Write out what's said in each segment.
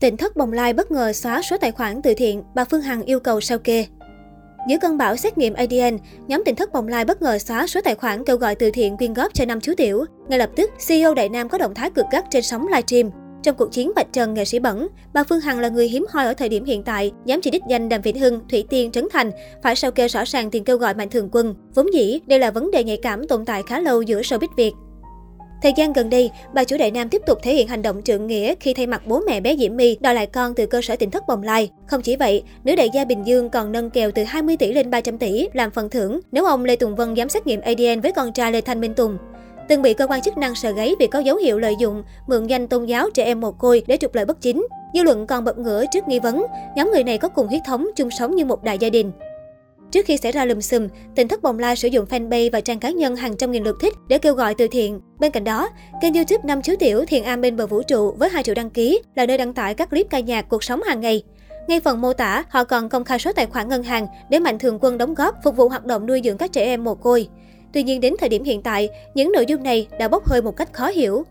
Tỉnh thất bồng lai bất ngờ xóa số tài khoản từ thiện, bà Phương Hằng yêu cầu sao kê. Giữa cơn bão xét nghiệm ADN, nhóm tỉnh thất bồng lai bất ngờ xóa số tài khoản kêu gọi từ thiện quyên góp cho năm chú tiểu. Ngay lập tức, CEO Đại Nam có động thái cực gắt trên sóng livestream. Trong cuộc chiến bạch trần nghệ sĩ bẩn, bà Phương Hằng là người hiếm hoi ở thời điểm hiện tại, dám chỉ đích danh Đàm Vĩnh Hưng, Thủy Tiên, Trấn Thành, phải sao kê rõ ràng tiền kêu gọi mạnh thường quân. Vốn dĩ, đây là vấn đề nhạy cảm tồn tại khá lâu giữa showbiz Việt. Thời gian gần đây, bà chủ Đại Nam tiếp tục thể hiện hành động trượng nghĩa khi thay mặt bố mẹ bé Diễm My đòi lại con từ cơ sở tỉnh thất Bồng Lai. Không chỉ vậy, nữ đại gia Bình Dương còn nâng kèo từ 20 tỷ lên 300 tỷ làm phần thưởng nếu ông Lê Tùng Vân dám xét nghiệm ADN với con trai Lê Thanh Minh Tùng. Từng bị cơ quan chức năng sờ gáy vì có dấu hiệu lợi dụng, mượn danh tôn giáo trẻ em mồ côi để trục lợi bất chính. Dư luận còn bật ngửa trước nghi vấn, nhóm người này có cùng huyết thống chung sống như một đại gia đình. Trước khi xảy ra lùm xùm, tỉnh thất bồng lai sử dụng fanpage và trang cá nhân hàng trăm nghìn lượt thích để kêu gọi từ thiện. Bên cạnh đó, kênh youtube năm chú tiểu Thiền Am bên bờ vũ trụ với 2 triệu đăng ký là nơi đăng tải các clip ca nhạc cuộc sống hàng ngày. Ngay phần mô tả, họ còn công khai số tài khoản ngân hàng để mạnh thường quân đóng góp phục vụ hoạt động nuôi dưỡng các trẻ em mồ côi. Tuy nhiên đến thời điểm hiện tại, những nội dung này đã bốc hơi một cách khó hiểu.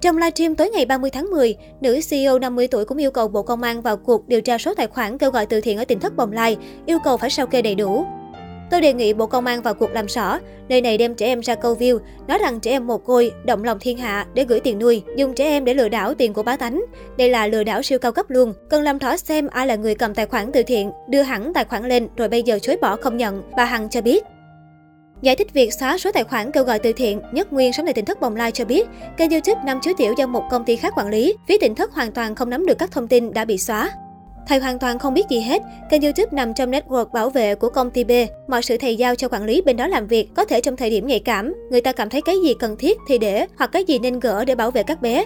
Trong livestream tối ngày 30 tháng 10, nữ CEO 50 tuổi cũng yêu cầu Bộ Công an vào cuộc điều tra số tài khoản kêu gọi từ thiện ở tỉnh thất Bồng Lai, yêu cầu phải sao kê đầy đủ. Tôi đề nghị Bộ Công an vào cuộc làm rõ, nơi này đem trẻ em ra câu view, nói rằng trẻ em mồ côi, động lòng thiên hạ để gửi tiền nuôi, dùng trẻ em để lừa đảo tiền của bá tánh. Đây là lừa đảo siêu cao cấp luôn. Cần làm rõ xem ai là người cầm tài khoản từ thiện, đưa hẳn tài khoản lên rồi bây giờ chối bỏ không nhận, bà Hằng cho biết. Giải thích việc xóa số tài khoản kêu gọi từ thiện, Nhất Nguyên sống tại tỉnh thất Bồng Lai cho biết, kênh YouTube năm chứa tiểu do một công ty khác quản lý, phía tỉnh thất hoàn toàn không nắm được các thông tin đã bị xóa. Thầy hoàn toàn không biết gì hết, kênh YouTube nằm trong network bảo vệ của công ty B. Mọi sự thầy giao cho quản lý bên đó làm việc, có thể trong thời điểm nhạy cảm, người ta cảm thấy cái gì cần thiết thì để, hoặc cái gì nên gỡ để bảo vệ các bé.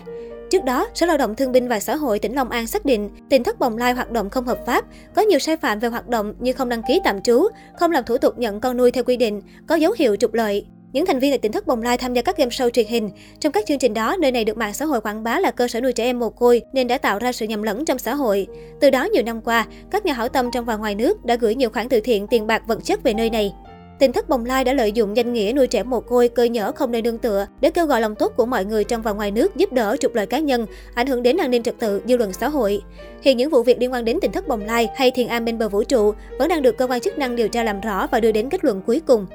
Trước đó, Sở Lao động Thương binh và Xã hội tỉnh Long An xác định tỉnh thất bồng lai hoạt động không hợp pháp, có nhiều sai phạm về hoạt động như không đăng ký tạm trú, không làm thủ tục nhận con nuôi theo quy định, có dấu hiệu trục lợi. Những thành viên tại tỉnh thất Bồng Lai tham gia các game show truyền hình. Trong các chương trình đó, nơi này được mạng xã hội quảng bá là cơ sở nuôi trẻ em mồ côi nên đã tạo ra sự nhầm lẫn trong xã hội. Từ đó nhiều năm qua, các nhà hảo tâm trong và ngoài nước đã gửi nhiều khoản từ thiện tiền bạc vật chất về nơi này. Tỉnh thất Bồng Lai đã lợi dụng danh nghĩa nuôi trẻ mồ côi, cơ nhở không nơi nương tựa để kêu gọi lòng tốt của mọi người trong và ngoài nước giúp đỡ trục lợi cá nhân, ảnh hưởng đến an ninh trật tự, dư luận xã hội. Hiện những vụ việc liên quan đến tỉnh thất Bồng Lai hay Thiền Am bên bờ vũ trụ vẫn đang được cơ quan chức năng điều tra làm rõ và đưa đến kết luận cuối cùng.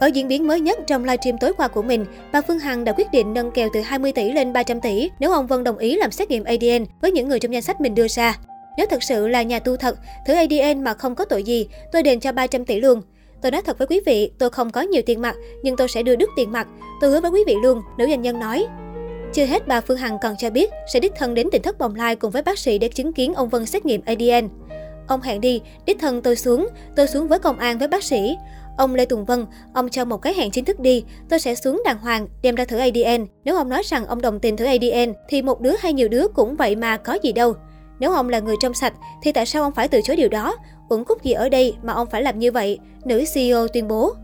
Ở diễn biến mới nhất trong livestream tối qua của mình, bà Phương Hằng đã quyết định nâng kèo từ 20 tỷ lên 300 tỷ nếu ông Vân đồng ý làm xét nghiệm ADN với những người trong danh sách mình đưa ra. Nếu thật sự là nhà tu thật, thử ADN mà không có tội gì, tôi đền cho 300 tỷ luôn. Tôi nói thật với quý vị, tôi không có nhiều tiền mặt, nhưng tôi sẽ đưa đứt tiền mặt. Tôi hứa với quý vị luôn, nữ doanh nhân nói. Chưa hết, bà Phương Hằng còn cho biết sẽ đích thân đến tỉnh thất Bồng Lai cùng với bác sĩ để chứng kiến ông Vân xét nghiệm ADN. Ông hẹn đi, đích thân tôi xuống, tôi xuống với công an với bác sĩ. Ông Lê Tùng Vân, ông cho một cái hẹn chính thức đi, tôi sẽ xuống đàng hoàng, đem ra thử ADN. Nếu ông nói rằng ông đồng tình thử ADN, thì một đứa hay nhiều đứa cũng vậy mà có gì đâu. Nếu ông là người trong sạch, thì tại sao ông phải từ chối điều đó? Uẩn khúc gì ở đây mà ông phải làm như vậy? Nữ CEO tuyên bố.